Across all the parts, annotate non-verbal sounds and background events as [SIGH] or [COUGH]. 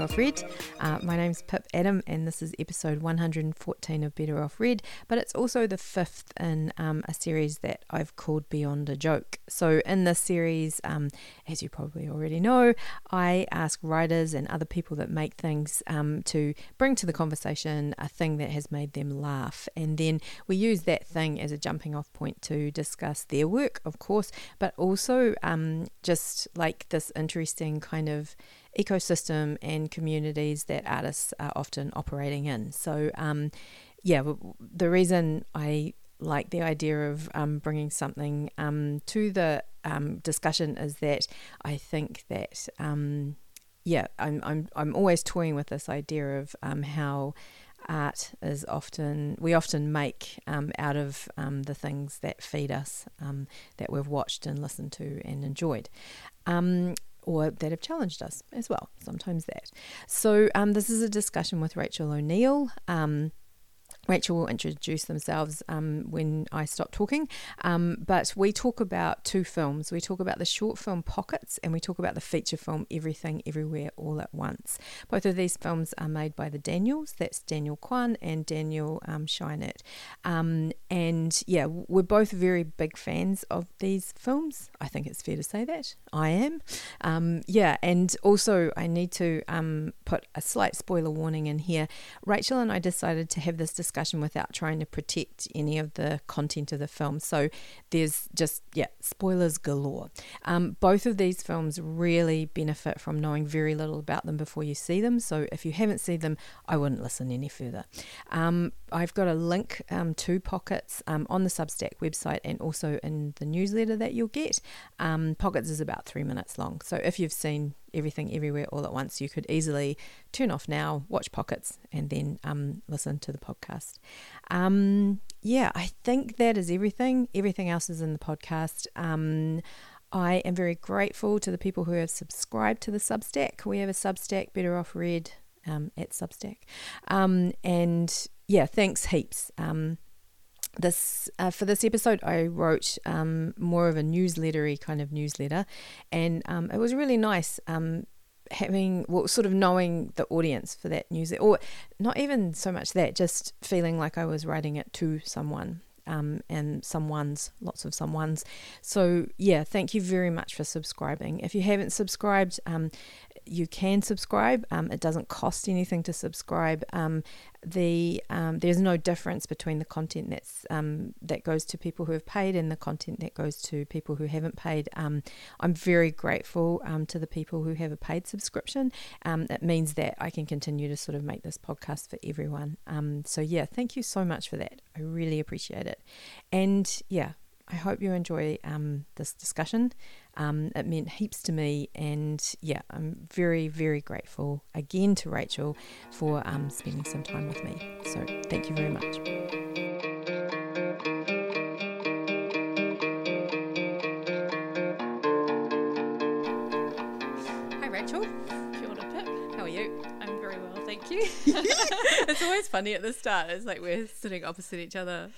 Better Off Read. Uh, my name's Pip Adam, and this is episode 114 of Better Off Read, but it's also the fifth in um, a series that I've called Beyond a Joke. So, in this series, um, as you probably already know, I ask writers and other people that make things um, to bring to the conversation a thing that has made them laugh, and then we use that thing as a jumping off point to discuss their work, of course, but also um, just like this interesting kind of ecosystem and communities that artists are often operating in. So, um, yeah, the reason I like the idea of um, bringing something um, to the um, discussion is that I think that um, yeah, I'm I'm I'm always toying with this idea of um, how art is often we often make um, out of um, the things that feed us um, that we've watched and listened to and enjoyed or that have challenged us as well sometimes that. So um, this is a discussion with rachel o'neill um, Rachel will introduce themselves um, when I stop talking. Um, but we talk about two films. We talk about the short film Pockets and we talk about the feature film Everything Everywhere All at Once. Both of these films are made by the Daniels. That's Daniel Kwan and Daniel um, Um, and yeah, we're both very big fans of these films. I think it's fair to say that. I am. Um, yeah, and also I need to um, put a slight spoiler warning in here. Rachel and I decided to have this discussion discussion without trying to protect any of the content of the film. So there's just, yeah, spoilers galore. Um, both of these films really benefit from knowing very little about them before you see them. So if you haven't seen them, I wouldn't listen any further. Um, I've got a link um, to Pockets um, on the Substack website and also in the newsletter that you'll get. Um, Pockets is about three minutes long. So if you've seen everything everywhere all at once, you could easily turn off now, watch Pockets, and then um, listen to the podcast. Um, yeah, I think that is everything. Everything else is in the podcast. Um, I am very grateful to the people who have subscribed to the Substack. We have a Substack, Better Off Read um, at Substack. Um, and yeah, thanks heaps. Um, this uh, for this episode i wrote um, more of a newslettery kind of newsletter and um, it was really nice um, having well sort of knowing the audience for that newsletter or not even so much that just feeling like i was writing it to someone um, and someone's, lots of someone's. So, yeah, thank you very much for subscribing. If you haven't subscribed, um, you can subscribe. Um, it doesn't cost anything to subscribe. Um, the um, there's no difference between the content that's um, that goes to people who have paid and the content that goes to people who haven't paid. Um, I'm very grateful um, to the people who have a paid subscription. it means that I can continue to sort of make this podcast for everyone. so yeah, thank you so much for that. I really appreciate it. And yeah, I hope you enjoy um, this discussion. Um, it meant heaps to me, and yeah, I'm very, very grateful again to Rachel for um, spending some time with me. So, thank you very much. It's always funny at the start. It's like we're sitting opposite each other.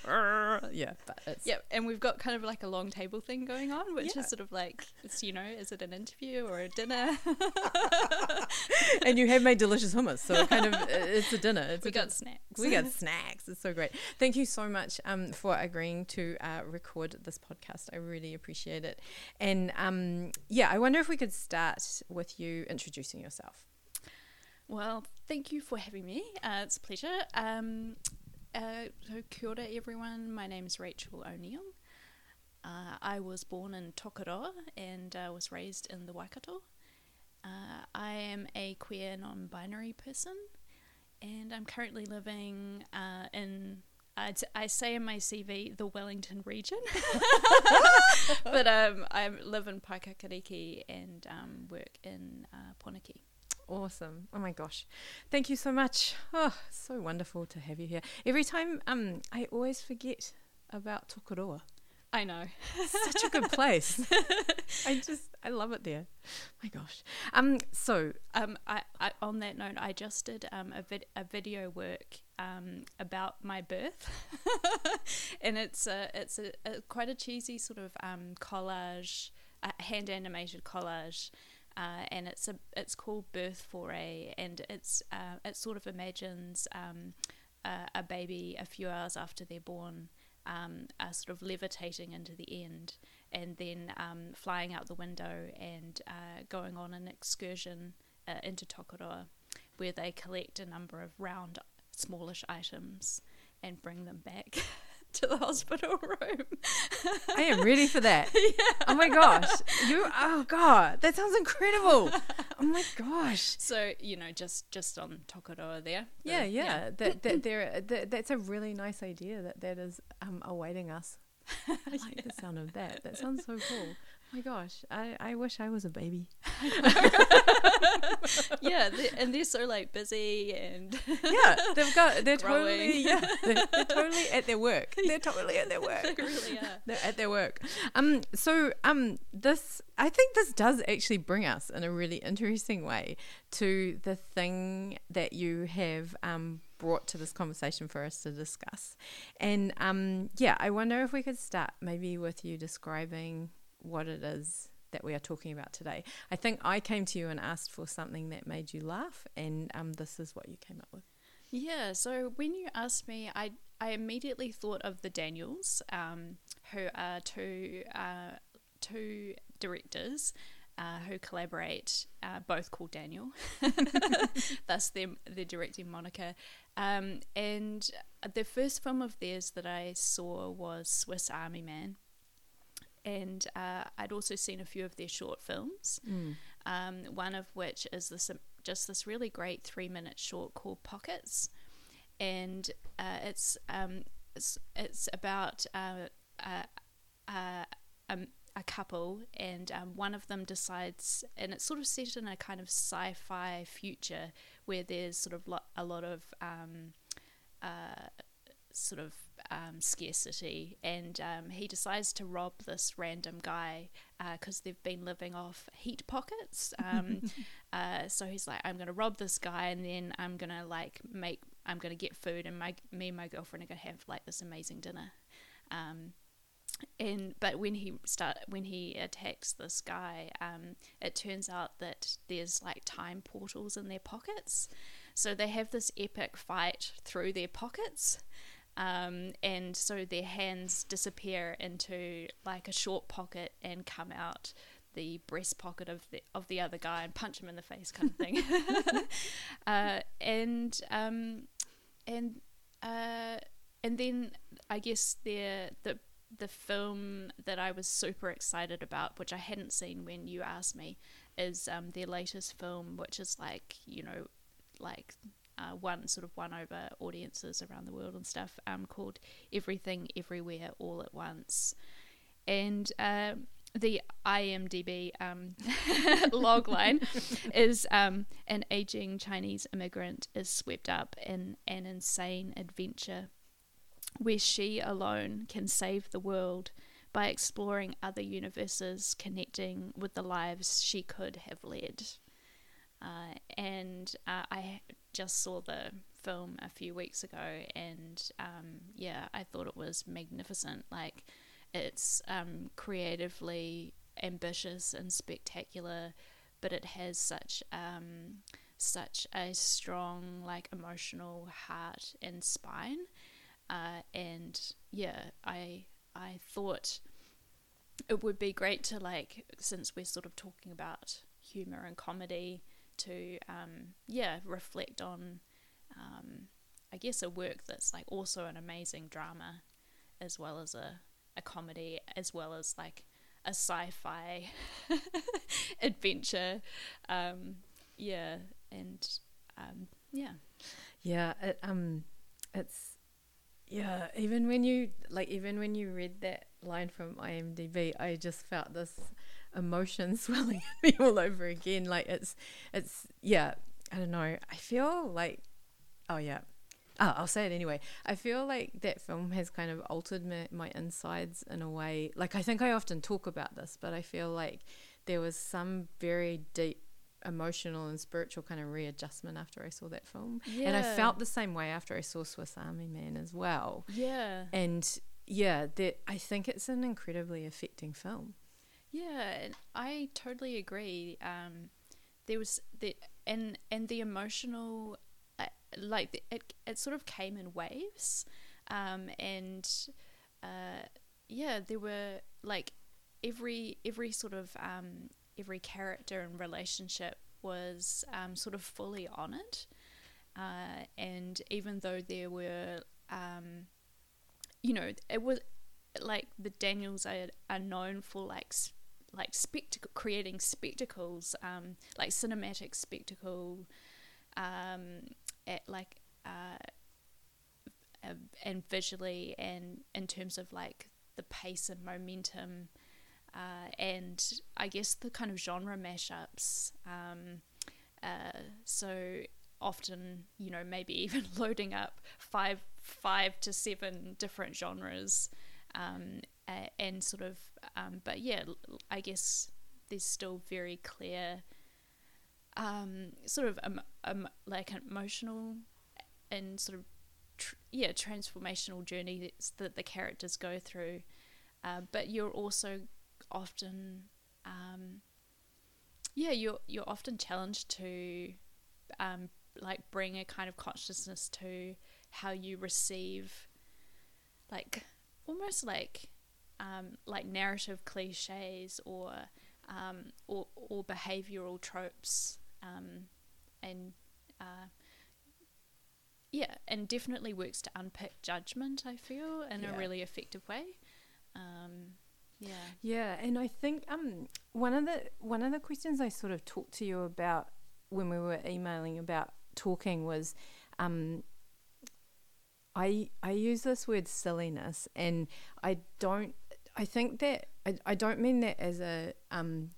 Yeah, but it's yeah, and we've got kind of like a long table thing going on, which yeah. is sort of like it's you know, is it an interview or a dinner? [LAUGHS] and you have made delicious hummus, so kind of it's a dinner. It's we a got snacks. We got snacks. It's so great. Thank you so much um, for agreeing to uh, record this podcast. I really appreciate it. And um, yeah, I wonder if we could start with you introducing yourself. Well, thank you for having me. Uh, it's a pleasure. Um, uh, so, kia ora, everyone. My name is Rachel O'Neill. Uh, I was born in Tokoroa and uh, was raised in the Waikato. Uh, I am a queer non binary person and I'm currently living uh, in I'd, I say in my CV the Wellington region, [LAUGHS] but um, I live in Paekakariki and um, work in uh, Poneke. Awesome. Oh my gosh. Thank you so much. Oh, so wonderful to have you here. Every time um I always forget about Tokoroa. I know. Such a good place. [LAUGHS] [LAUGHS] I just I love it there. My gosh. Um so um I, I on that note I just did um a vid- a video work um about my birth. [LAUGHS] and it's a it's a, a, quite a cheesy sort of um collage, a hand animated collage uh, and it's a it's called Birth Foray, and it's uh, it sort of imagines um, a, a baby a few hours after they're born. Um, are sort of levitating into the end and then um, flying out the window and uh, going on an excursion uh, into Tokoroa where they collect a number of round, smallish items and bring them back [LAUGHS] [LAUGHS] to the hospital [LAUGHS] room. I am ready for that. [LAUGHS] yeah. Oh my gosh. You oh god, that sounds incredible. Oh my gosh. So, you know, just just on Tokoroa there. the- Yeah, yeah. That that there that, that's a really nice idea that that is um, awaiting us. I like the sound of that. That sounds so cool. Oh my gosh. I, I wish I was a baby. [LAUGHS] yeah, [LAUGHS] they, and they're so like busy and Yeah, they've got [LAUGHS] they're Growing. totally yeah, they're, they're totally at their work. They're totally at their they work. really are. They're at their work. Um so um this I think this does actually bring us in a really interesting way to the thing that you have um brought to this conversation for us to discuss. And um yeah, I wonder if we could start maybe with you describing what it is that we are talking about today. I think I came to you and asked for something that made you laugh and um this is what you came up with. Yeah, so when you asked me, I I immediately thought of the Daniels, um, who are two uh, two directors uh, who collaborate, uh, both called Daniel. [LAUGHS] Thus, their their directing moniker. Um, and the first film of theirs that I saw was Swiss Army Man, and uh, I'd also seen a few of their short films. Um, one of which is this just this really great three minute short called Pockets, and uh, it's um, it's, it's about uh, uh, uh, um, a couple, and um, one of them decides, and it's sort of set in a kind of sci-fi future where there's sort of lo- a lot of um, uh, sort of um, scarcity, and um, he decides to rob this random guy because they've been living off heat pockets. [LAUGHS] Um, uh, so he's like, I'm gonna rob this guy, and then I'm gonna like make, I'm gonna get food, and my me and my girlfriend are gonna have like this amazing dinner. Um, and but when he start when he attacks this guy, um, it turns out that there's like time portals in their pockets. So they have this epic fight through their pockets. Um, and so their hands disappear into like a short pocket and come out the breast pocket of the of the other guy and punch him in the face, kind of thing. [LAUGHS] [LAUGHS] uh, and um, and uh, and then I guess the the the film that I was super excited about, which I hadn't seen when you asked me, is um, their latest film, which is like you know, like uh, one sort of won over audiences around the world and stuff, um, called Everything Everywhere All at Once, and um, the IMDb um, [LAUGHS] logline [LAUGHS] is um, an aging Chinese immigrant is swept up in an insane adventure where she alone can save the world by exploring other universes connecting with the lives she could have led. Uh, and uh, I just saw the film a few weeks ago, and um, yeah, I thought it was magnificent. Like, it's um, creatively ambitious and spectacular, but it has such um, such a strong, like, emotional heart and spine. Uh, and yeah, I I thought it would be great to like since we're sort of talking about humor and comedy to um, yeah reflect on um, I guess a work that's like also an amazing drama as well as a, a comedy as well as like a sci-fi [LAUGHS] adventure um, yeah and um, yeah Yeah, it, um, it's yeah. Even when you like, even when you read that line from IMDb, I just felt this emotion [LAUGHS] swelling [LAUGHS] me all over again. Like it's, it's yeah. I don't know. I feel like, oh yeah. Oh, I'll say it anyway. I feel like that film has kind of altered my, my insides in a way. Like I think I often talk about this, but I feel like there was some very deep emotional and spiritual kind of readjustment after I saw that film. Yeah. And I felt the same way after I saw Swiss Army Man as well. yeah And yeah, that I think it's an incredibly affecting film. Yeah, I totally agree. Um, there was the and and the emotional, uh, like it it sort of came in waves, um, and uh, yeah, there were like every every sort of um, every character and relationship was um, sort of fully honoured, uh, and even though there were um, you know, it was like the Daniels are, are known for like like spectacle creating spectacles, um, like cinematic spectacle, um, at like uh, and visually and in terms of like the pace and momentum, uh, and I guess the kind of genre mashups. Um, uh, so often, you know, maybe [LAUGHS] even loading up five five to seven different genres, um, and sort of, um, but yeah, I guess there's still very clear, um, sort of um, um, like an emotional and sort of, tr- yeah, transformational journey that the characters go through, uh, but you're also often, um, yeah, you're you're often challenged to, um, like bring a kind of consciousness to how you receive like almost like um, like narrative cliches or um, or, or behavioral tropes um, and uh, yeah and definitely works to unpick judgment I feel in yeah. a really effective way um, yeah yeah and I think um one of the one of the questions I sort of talked to you about when we were emailing about talking was um I I use this word silliness, and I don't. I think that I, I don't mean that as a um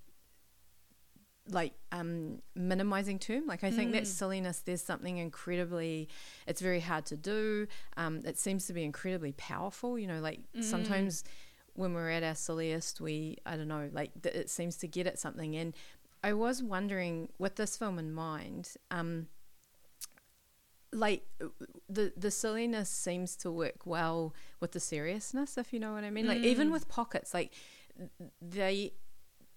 like um minimizing term like i think mm. that silliness there's something incredibly it's very hard to do um it seems to be incredibly powerful you know like mm. sometimes when we're at our silliest we i don't know like th- it seems to get at something and i was wondering with this film in mind um like the the silliness seems to work well with the seriousness if you know what i mean like even mm. with pockets like they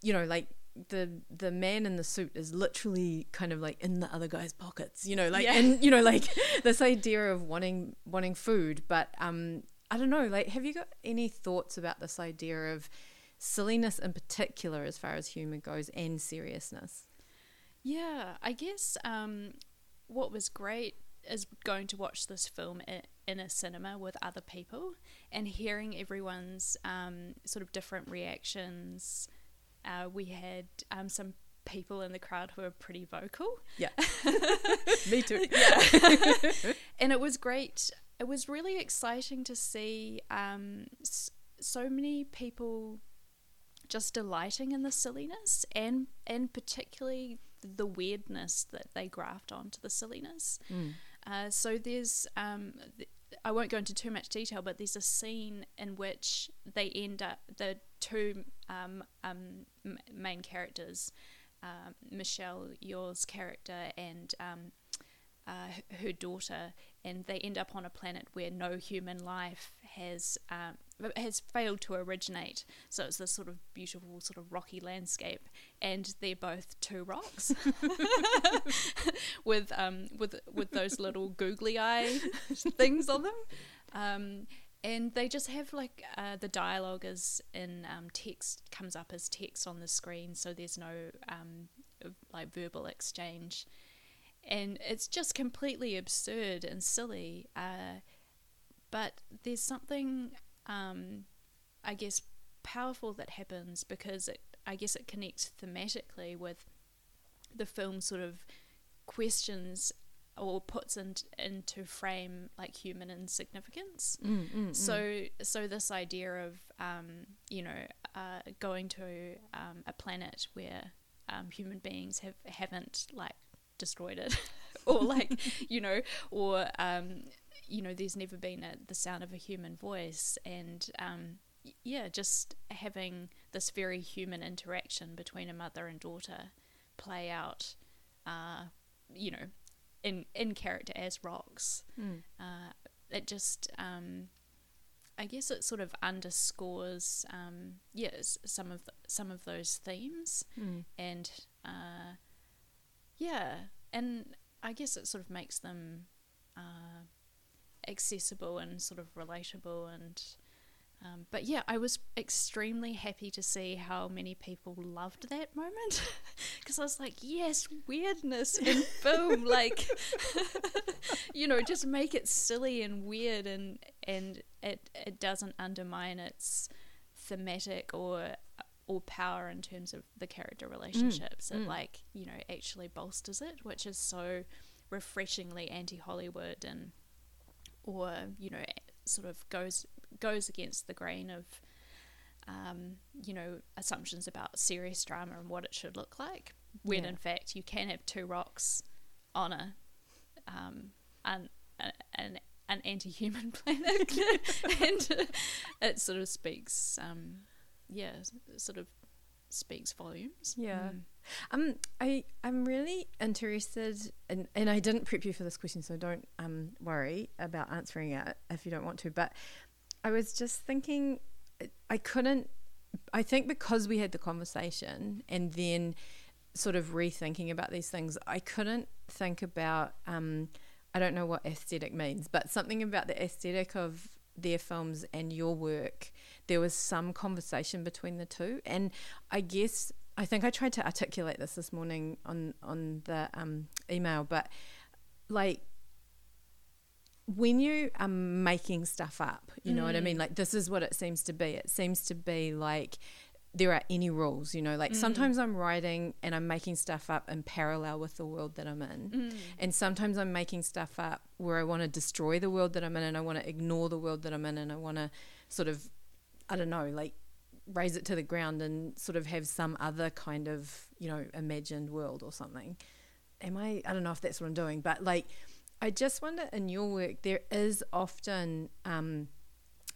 you know like the the man in the suit is literally kind of like in the other guy's pockets you know like yeah. and [LAUGHS] you know like this idea of wanting wanting food but um i don't know like have you got any thoughts about this idea of silliness in particular as far as humor goes and seriousness yeah i guess um what was great is going to watch this film in a cinema with other people and hearing everyone's um, sort of different reactions. Uh, we had um, some people in the crowd who were pretty vocal. Yeah. [LAUGHS] Me too. yeah. [LAUGHS] and it was great. It was really exciting to see um, so many people just delighting in the silliness and and particularly the weirdness that they graft onto the silliness. Mm. Uh, so there's, um, th- I won't go into too much detail, but there's a scene in which they end up, the two um, um, main characters, uh, Michelle Yeoh's character and um, uh, her daughter, and they end up on a planet where no human life has um, has failed to originate. So it's this sort of beautiful, sort of rocky landscape, and they're both two rocks [LAUGHS] with um, with with those little googly eye things on them. Um, and they just have like uh, the dialogue is in um, text comes up as text on the screen, so there's no um, like verbal exchange and it's just completely absurd and silly. Uh, but there's something, um, I guess, powerful that happens because it, I guess it connects thematically with the film sort of questions or puts in, into frame like human insignificance. Mm, mm, mm. so mm. so this idea of um, you know uh, going to um, a planet where um, human beings have haven't like destroyed it [LAUGHS] or like you know or um, you know there's never been a, the sound of a human voice and um, yeah just having this very human interaction between a mother and daughter play out uh, you know in in character as rocks mm. uh, it just um, I guess it sort of underscores, um, yes, some of the, some of those themes, Mm. and uh, yeah, and I guess it sort of makes them uh, accessible and sort of relatable and. Um, but yeah, I was extremely happy to see how many people loved that moment [LAUGHS] because I was like, yes, weirdness and [LAUGHS] film, like, [LAUGHS] you know, just make it silly and weird, and and it it doesn't undermine its thematic or or power in terms of the character relationships. It mm. like you know actually bolsters it, which is so refreshingly anti Hollywood and or you know sort of goes goes against the grain of um, you know assumptions about serious drama and what it should look like. When Yeah. in fact you can have two rocks on a um, an, an an anti-human [LAUGHS] planet, [LAUGHS] and it sort of speaks, um, yeah, sort of speaks volumes. Yeah. Mm. Um, I I'm really interested, and and I didn't prep you for this question, so don't um worry about answering it if you don't want to. But I was just thinking, I couldn't. I think because we had the conversation, and then sort of rethinking about these things, I couldn't think about. Um, I don't know what aesthetic means, but something about the aesthetic of their films and your work. There was some conversation between the two, and I guess I think I tried to articulate this this morning on on the um, email, but like when you are making stuff up, you know what I mean? Like this is what it seems to be. It seems to be like there are any rules, you know, like sometimes I'm writing and I'm making stuff up in parallel with the world that I'm in. Mm. And sometimes I'm making stuff up where I want to destroy the world that I'm in and I want to ignore the world that I'm in and I want to sort of, I don't know, like raise it to the ground and sort of have some other kind of, you know, imagined world or something. Am I, I don't know if that's what I'm doing, but like, I just wonder in your work, there is often um,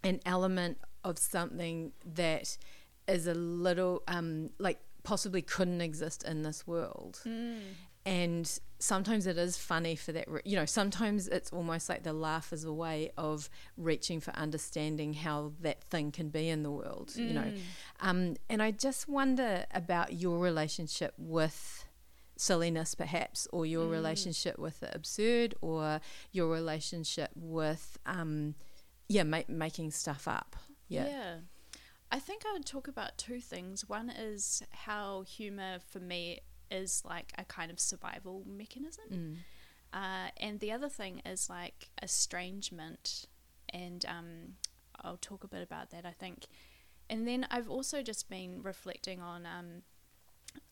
an element of something that is a little um, like possibly couldn't exist in this world. Mm. And sometimes it is funny for that, re- you know, sometimes it's almost like the laugh is a way of reaching for understanding how that thing can be in the world, you know. Mm. Um, and I just wonder about your relationship with silliness, perhaps, or your Mm. relationship with the absurd, or your relationship with, um, yeah, ma- making stuff up. Yeah. Yeah. I think I would talk about two things. One is how humor for me is like a kind of survival mechanism. Mm. Uh, and the other thing is like estrangement. And um, I'll talk a bit about that, I think. And then I've also just been reflecting on um,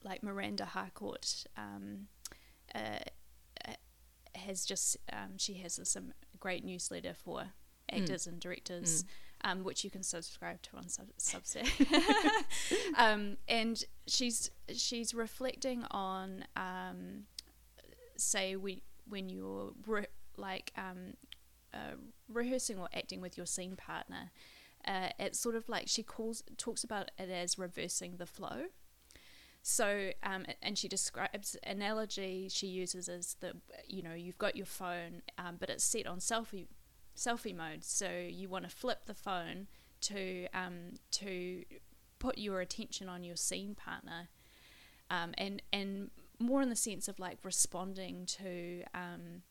like Miranda Harcourt um, uh, uh, has just, um, she has this um, great newsletter for actors and directors, um, which you can subscribe to on Sub- Substack. [LAUGHS] um, and she's she's reflecting on, um, say, we, when you're re- like um, uh, rehearsing or acting with your scene partner. Uh, it's sort of like she calls talks about it as reversing the flow. So, um, and she describes analogy she uses as the you know you've got your phone, um, but it's set on selfie selfie mode. So you want to flip the phone to um, to put your attention on your scene partner, um, and and more in the sense of like responding to um,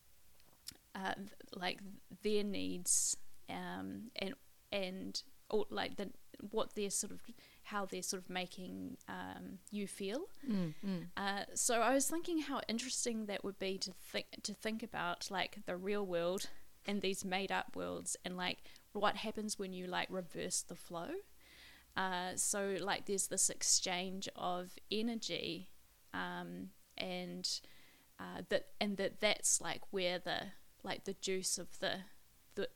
uh, like their needs um, and and or like the what they're sort of how they're sort of making um, you feel. Mm, mm. Uh, so I was thinking how interesting that would be to think to think about like the real world and these made up worlds and like what happens when you like reverse the flow. Uh, so like there's this exchange of energy, um, and uh, that and that that's like where the like the juice of the the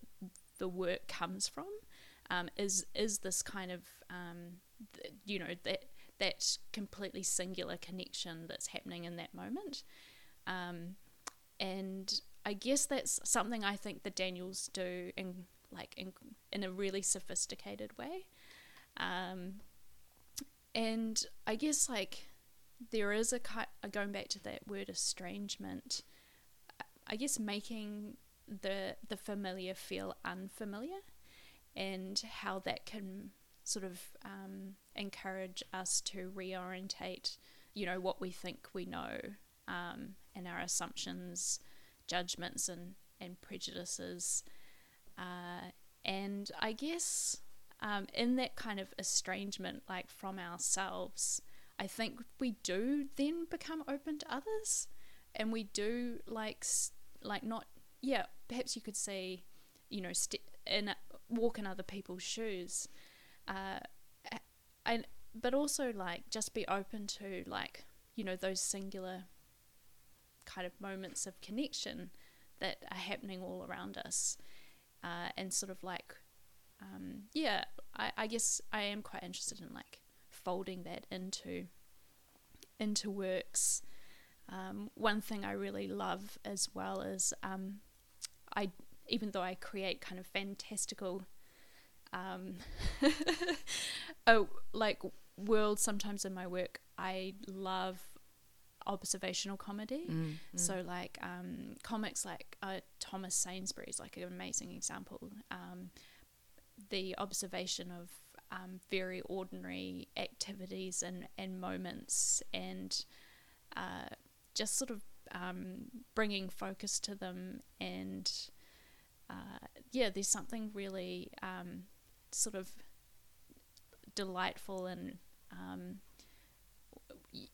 the work comes from. Um, is is this kind of um, th- you know that that completely singular connection that's happening in that moment, um, and I guess that's something I think the Daniels do in like in, in a really sophisticated way, um, and I guess like there is a ki- uh, going back to that word estrangement. I guess making the the familiar feel unfamiliar, and how that can sort of um, encourage us to reorientate, you know, what we think we know um, and our assumptions, judgments, and, and prejudices. Uh, and I guess um, in that kind of estrangement, like from ourselves, I think we do then become open to others, and we do like like not yeah perhaps you could say you know st- in walk in other people's shoes, uh, and but also like just be open to like you know those singular kind of moments of connection that are happening all around us, uh, and sort of like um, yeah, I, I guess I am quite interested in like folding that into into works. Um, one thing I really love as well is um, I even though I create kind of fantastical um, [LAUGHS] oh like worlds sometimes in my work I love observational comedy mm, mm. so like um, comics like uh, Thomas Sainsbury is like an amazing example um, the observation of um, very ordinary activities and, and moments and uh, just sort of um, bringing focus to them and uh, yeah there's something really um, sort of delightful and um,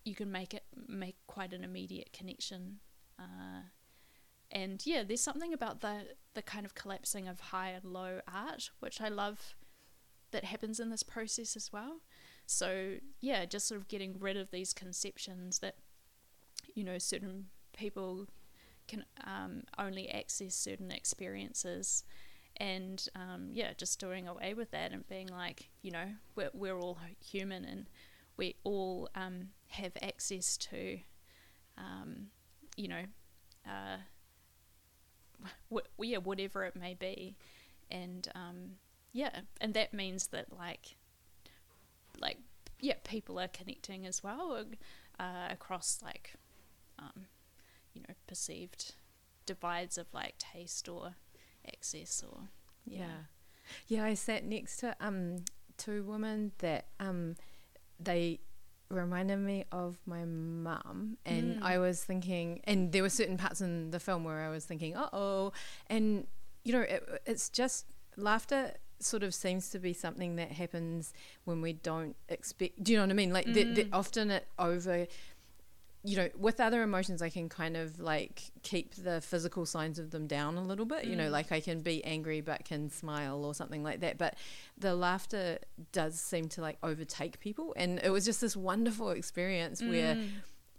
you can make it make quite an immediate connection uh, and yeah, there's something about the the kind of collapsing of high and low art, which I love that happens in this process as well. So yeah, just sort of getting rid of these conceptions that you know certain people can um, only access certain experiences, and um, yeah, just doing away with that and being like, you know, we're we're all human and we all um, have access to, um, you know. Uh, yeah, whatever it may be, and um, yeah, and that means that like, like yeah, people are connecting as well uh, across like, um, you know, perceived divides of like taste or access or yeah. yeah. Yeah, I sat next to um two women that um they reminded me of my mum and mm. I was thinking and there were certain parts in the film where I was thinking uh-oh and you know it, it's just laughter sort of seems to be something that happens when we don't expect do you know what I mean like mm. often it over you know, with other emotions, I can kind of like keep the physical signs of them down a little bit. Mm. You know, mm. like I can be angry but can smile or something like that. But the laughter does seem to like overtake people. And it was just this wonderful experience mm. where,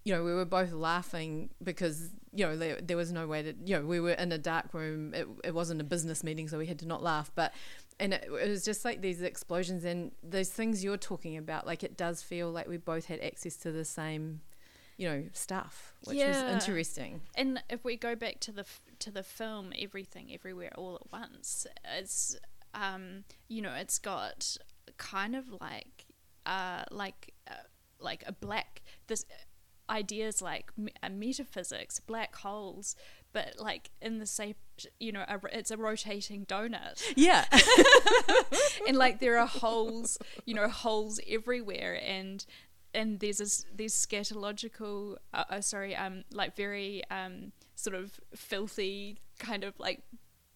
you know, we were both laughing because, you know, there, there was no way to, you know, we were in a dark room. It, it wasn't a business meeting, so we had to not laugh. But, and it, it was just like these explosions and those things you're talking about. Like it does feel like we both had access to the same you know stuff which yeah. was interesting. And if we go back to the to the film everything everywhere all at once it's um you know it's got kind of like uh like uh, like a black this ideas like a metaphysics black holes but like in the same you know a, it's a rotating donut. Yeah. [LAUGHS] [LAUGHS] And like there are holes you know holes everywhere and and there's this these scatological uh, uh, sorry um like very um sort of filthy kind of like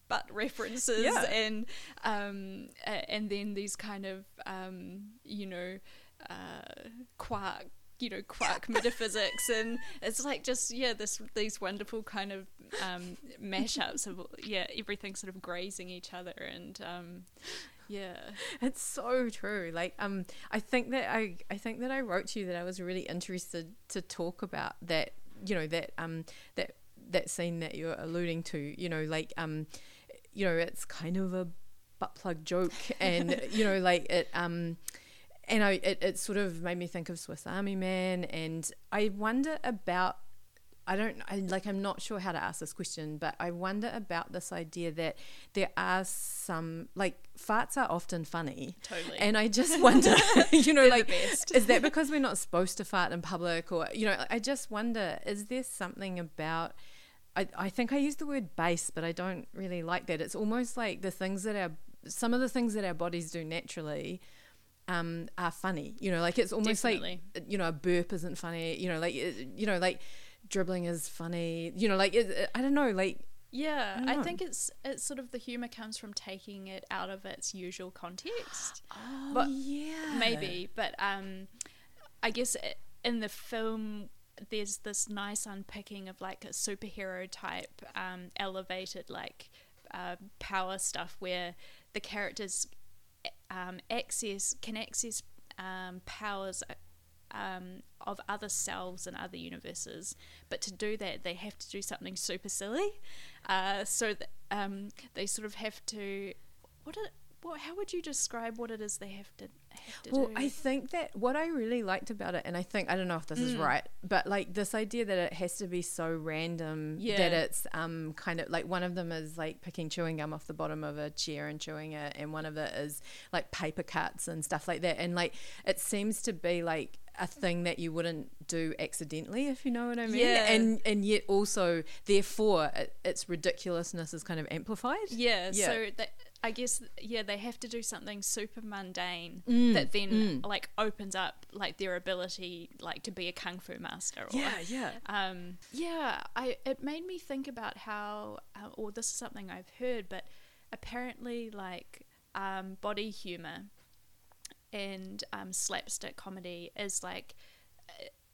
butt references yeah. and um uh, and then these kind of um you know uh quark you know quark [LAUGHS] metaphysics and it's like just yeah this these wonderful kind of um mashups of yeah everything sort of grazing each other and um yeah. [LAUGHS] It's so true. Like um I think that I I think that I wrote to you that I was really interested to talk about that, you know, that um that that scene that you're alluding to, you know, like um you know, it's kind of a butt plug joke [LAUGHS] and you know, like it um and I it, it sort of made me think of Swiss Army Man and I wonder about I don't I, like I'm not sure how to ask this question, but I wonder about this idea that there are some like farts are often funny. Totally. And I just wonder, [LAUGHS] [LAUGHS] you know, like is that because we're not supposed to fart in public or you know, I just wonder is there something about I, I think I use the word base, but I don't really like that. It's almost like the things that are some of the things that our bodies do naturally um, are funny. You know, like it's almost Definitely. like you know a burp isn't funny. You know, like you know, like dribbling is funny. You know, like it, I don't know, like Yeah, I I, think it's it's sort of the humor comes from taking it out of its usual context. [GASPS] oh But yeah, maybe but um i guess in the film there's this nice unpicking of like a superhero type um elevated like uh, power stuff where the characters um access can access um powers uh, um, of other selves and other universes, but to do that, they have to do something super silly. Uh, so th- um, they sort of have to. What? Are, what? How would you describe what it is they have to have to Well, do? I think that what I really liked about it, and I think I don't know if this is Mm. right, but like this idea that it has to be so random Yeah. that it's um kind of like one of them is like picking chewing gum off the bottom of a chair and chewing it, and one of it is like paper cuts and stuff like that, and like it seems to be like a thing that you wouldn't do accidentally, if you know what I mean. Yeah. And and yet also, therefore, it, its ridiculousness is kind of amplified. Yeah, Yeah. so that, I guess yeah they have to do something super mundane Mm, that then mm. like opens up like their ability like to be a kung fu master. Or, Yeah, yeah. Um, yeah, I it made me think about how, uh, or this is something I've heard, but apparently like um, body humor and um, slapstick comedy is like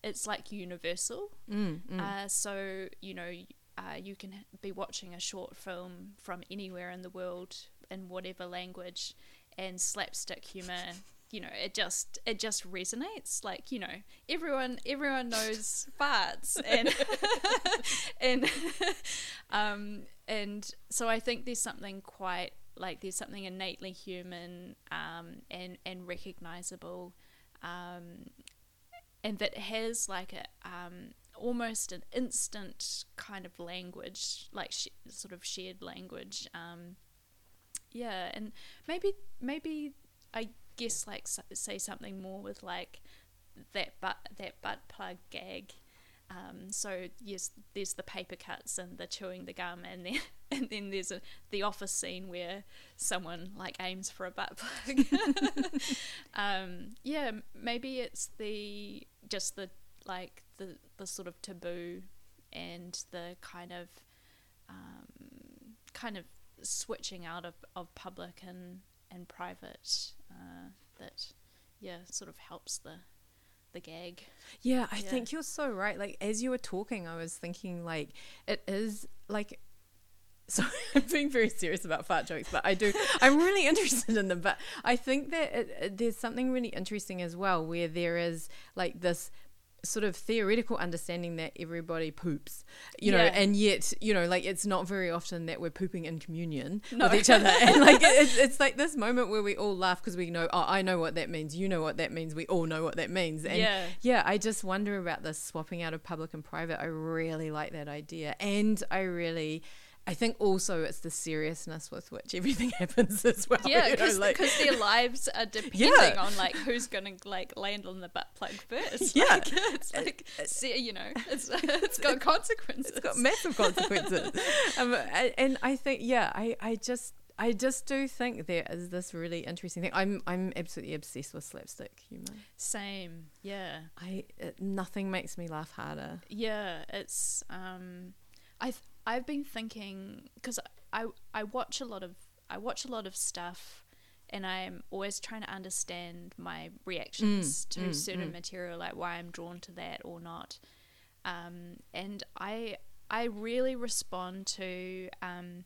it's like universal. Mm, mm. Uh, so you know, uh, you can be watching a short film from anywhere in the world in whatever language, and slapstick humor. You know, it just it just resonates. Like you know, everyone everyone knows [LAUGHS] farts, and [LAUGHS] and [LAUGHS] um, and so I think there's something quite like there's something innately human um, and and recognizable um, and that has like a um, almost an instant kind of language, like sh- sort of shared language. Um, yeah, and maybe maybe I guess like say something more with like that butt that butt plug gag. Um, so yes, there's the paper cuts and the chewing the gum, and then [LAUGHS] and then there's a the office scene where someone like aims for a butt plug. [LAUGHS] um, yeah, maybe it's the just the like the the sort of taboo and the kind of um, kind of switching out of, of public and and private uh, that yeah sort of helps the the gag. Yeah, I Yeah. think you're so right. Like as you were talking, I was thinking like it is like [LAUGHS] so I'm being very serious about fart jokes, but I do I'm really [LAUGHS] interested in them. But I think that it, it- there's something really interesting as well, where there is like this sort of theoretical understanding that everybody poops, you know, Yeah. and yet you know like it's not very often that we're pooping in communion No. with each other, [LAUGHS] and like it's, it's like this moment where we all laugh because we know oh I know what that means, you know what that means, we all know what that means, and yeah. yeah, I just wonder about this swapping out of public and private. I really like that idea. And I really, I think also it's the seriousness with which everything [LAUGHS] happens as well. Yeah, you know, because like- their lives are [LAUGHS] depending Yeah. on like who's gonna like land on the butt plug first. [LAUGHS] Yeah. Like, it's like see, you know, it's it's got consequences. it's got massive consequences. um, and I think, yeah, I, I just, I just do think there is this really interesting thing. I'm, I'm absolutely obsessed with slapstick humor. Same, yeah. I, it, nothing makes me laugh harder. Yeah, it's um, I've I've been thinking because I I watch a lot of I watch a lot of stuff, and I'm always trying to understand my reactions Mm, to mm, certain mm. material, like why I'm drawn to that or not. Um, and I I really respond to um,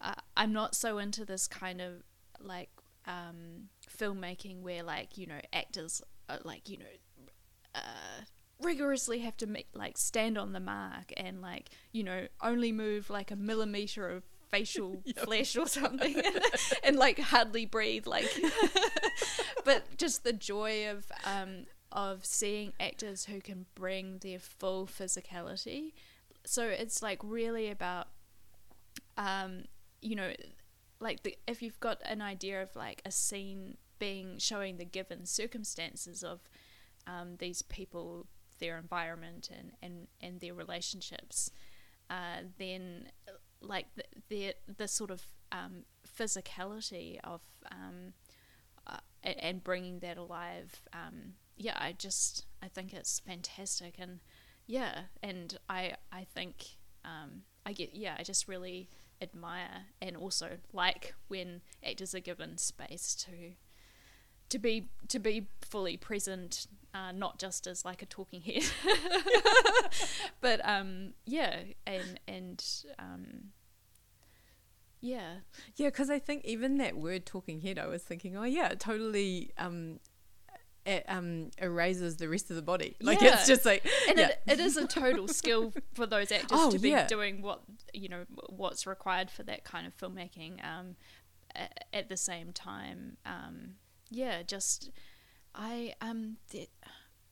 uh, I'm not so into this kind of like um filmmaking where like you know actors are like you know uh, rigorously have to make like stand on the mark and like you know only move like a millimeter of facial [LAUGHS] flesh or something [LAUGHS] and like hardly breathe like [LAUGHS] but just the joy of um of seeing actors who can bring their full physicality. So it's like really about um you know like the, if you've got an idea of like a scene being showing the given circumstances of um, these people, their environment, and and and their relationships, uh, then like the, the the sort of um, physicality of um, uh, and, bringing that alive. Um, yeah, I just I think it's fantastic, and yeah, and I I think um, I get yeah I just really admire and also like when actors are given space to to be to be fully present, uh, not just as like a talking head, [LAUGHS] but um, yeah, and and um, yeah, yeah, because I think even that word talking head, I was thinking, oh yeah, it totally um, it um, erases the rest of the body. Like Yeah. it's just like, and yeah. it, it is a total skill for those actors [LAUGHS] Oh, to be yeah. doing what you know what's required for that kind of filmmaking. Um, at the same time, um, yeah, just I um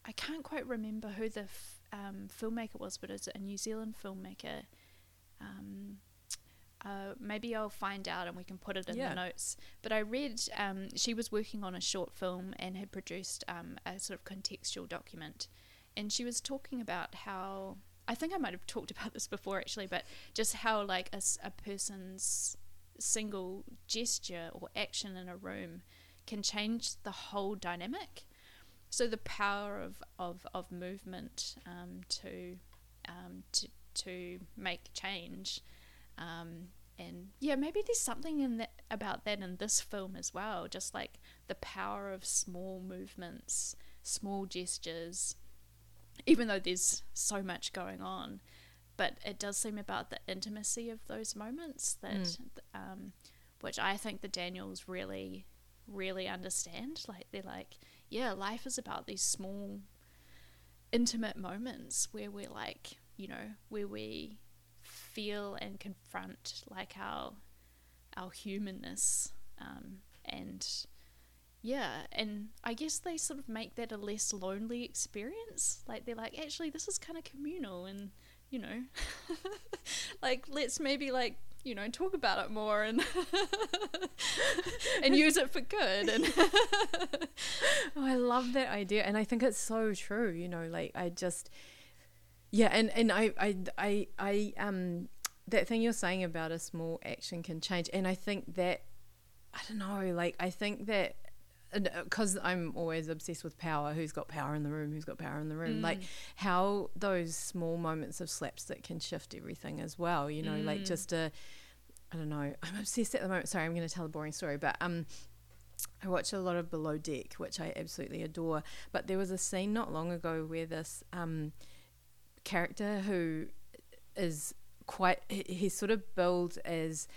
I can't quite remember who the f- um, filmmaker was, but it's a New Zealand filmmaker. Um, uh, maybe I'll find out and we can put it in Yeah. the notes. But I read um, she was working on a short film and had produced um, a sort of contextual document. And she was talking about how I think I might have talked [LAUGHS] about this before actually, but just how like a person's single gesture or action in a room can change the whole dynamic. So the power of, of, of movement um, to, um, to to make change. Um, and yeah, maybe there's something in that about that in this film as well. Just like the power of small movements, small gestures, even though there's so much going on. But it does seem about the intimacy of those moments that, um, which I think the Daniels really, really understand. Like they're like, yeah, life is about these small, intimate moments where we're like, you know, where we feel and confront like our our humanness um, and yeah and i guess they sort of make that a less lonely experience like they're like actually this is kind of communal and you know [LAUGHS] like let's maybe like you know talk about it more and [LAUGHS] and use it for good and [LAUGHS] Oh, I love that idea, and I think it's so true. You know, like I just, yeah, and and I I I, I um that thing you're saying about a small action can change, and I think that I don't know, like I think that because uh, I'm always obsessed with power. Who's got power in the room? Who's got power in the room? Mm. Like how those small moments of slaps that can shift everything as well. You know, like mm. just a I don't know. [LAUGHS] I'm obsessed at the moment. Sorry, I'm going to tell a boring story, but um, I watch a lot of Below Deck, which I absolutely adore. But there was a scene not long ago where this um, character who is quite he's sort of billed as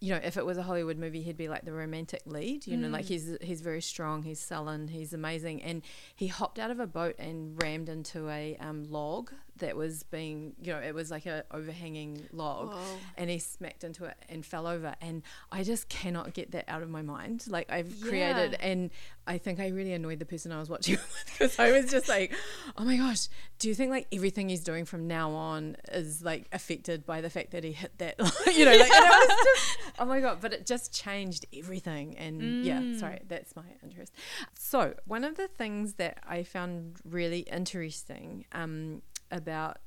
you know if it was a Hollywood movie he'd be like the romantic lead you know like he's he's very strong he's sullen he's amazing and he hopped out of a boat and rammed into a um, log that was being you know it was like a overhanging log Whoa. and he smacked into it and fell over. And I just cannot get that out of my mind. Like I've created and I think I really annoyed the person I was watching [LAUGHS] because I was just like oh my gosh do you think like everything he's doing from now on is like affected by the fact that he hit that [LAUGHS] you know like was just oh my god but it just changed everything. And yeah sorry that's my interest. So one of the things that I found really interesting um about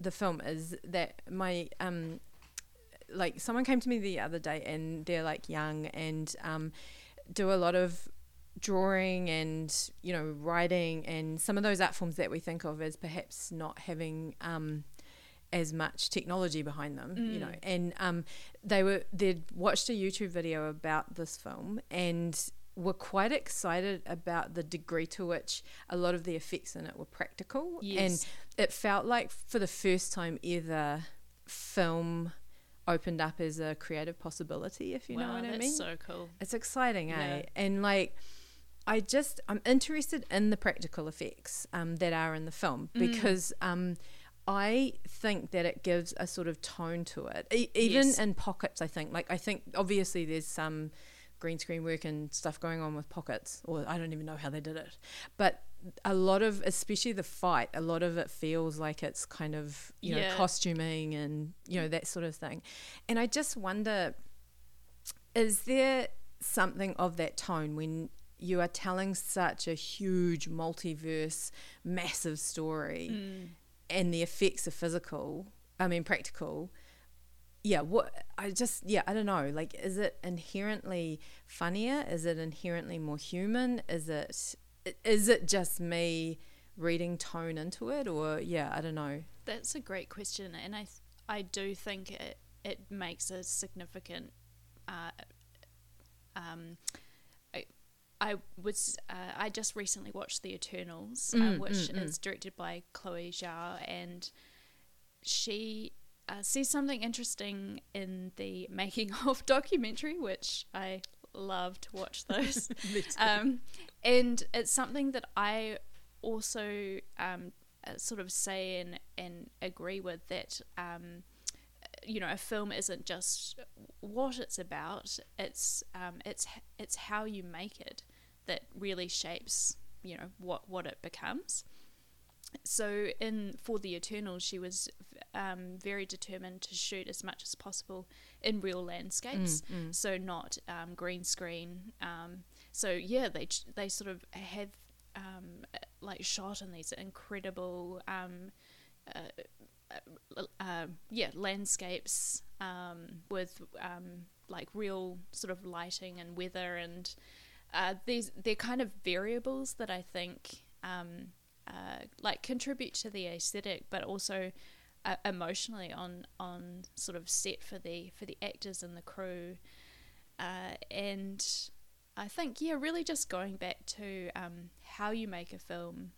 the film is that my um like someone came to me the other day and they're like young and um do a lot of drawing and you know writing and some of those art forms that we think of as perhaps not having um as much technology behind them you know. And um they were they'd watched a youtube video about this film and were quite excited about the degree to which a lot of the effects in it were practical Yes. and it felt like for the first time ever film opened up as a creative possibility if you know what i mean That's so cool it's exciting eh and like i just i'm interested in the practical effects um, that are in the film Mm. because um, I think that it gives a sort of tone to it, e- even Yes. in pockets. I think, like, I think obviously there's some green screen work and stuff going on with pockets, or I don't even know how they did it, but a lot of, especially the fight, a lot of it feels like it's kind of you know Yeah. costuming and you know that sort of thing, and I just wonder, is there something of that tone when you are telling such a huge multiverse, massive story? Mm. and the effects are physical i mean practical yeah, what I just yeah, I don't know. Like, is it inherently funnier? Is it inherently more human? Is it is it just me reading tone into it, or yeah, I don't know. That's a great question, and I th- I do think it it makes a significant. Uh, um, I, I was uh, I just recently watched The Eternals, uh, Mm, which mm, mm. is directed by Chloe Zhao, and she uh, says something interesting in the [LAUGHS] making of documentary, which I love to watch [LAUGHS] those. um, and it's something that I also um, uh, sort of say and, and agree with that. Um, you know, a film isn't just what it's about; it's um, it's it's how you make it that really shapes you know what what it becomes. So in for the Eternals, she was um, very determined to shoot as much as possible in real landscapes, Mm, mm. so not um, green screen. Um, so yeah, they they sort of have um, like shot in these incredible um, uh, uh, uh, yeah landscapes um, with um, like real sort of lighting and weather and uh, these they're kind of variables that I think um, uh, like contribute to the aesthetic, but also uh, emotionally on on sort of set for the for the actors and the crew, uh, and I think yeah, really just going back to um, how you make a film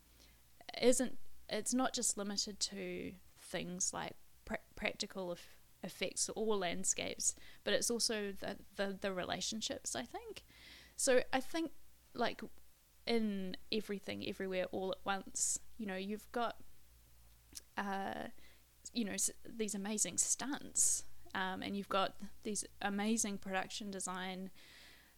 isn't it's not just limited to things like pra- practical eff- effects or landscapes, but it's also the, the the relationships. I think so. I think like in everything, everywhere, all at once. You know, you've got, uh, you know, these amazing stunts, um, and you've got these amazing production design,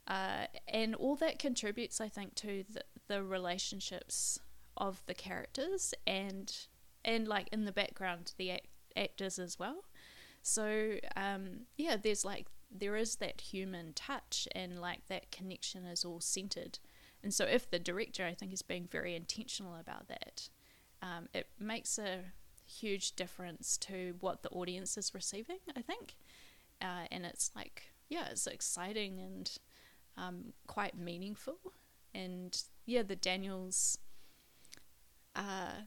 uh, and all that contributes, I think, to the, the relationships of the characters and and like in the background the act- actors as well. So um, yeah, there's like there is that human touch and like that connection is all centered. And so if the director I think is being very intentional about that, um, it makes a huge difference to what the audience is receiving. I think, uh, and it's like yeah, it's exciting and um, quite meaningful. And yeah, the Daniels. Uh,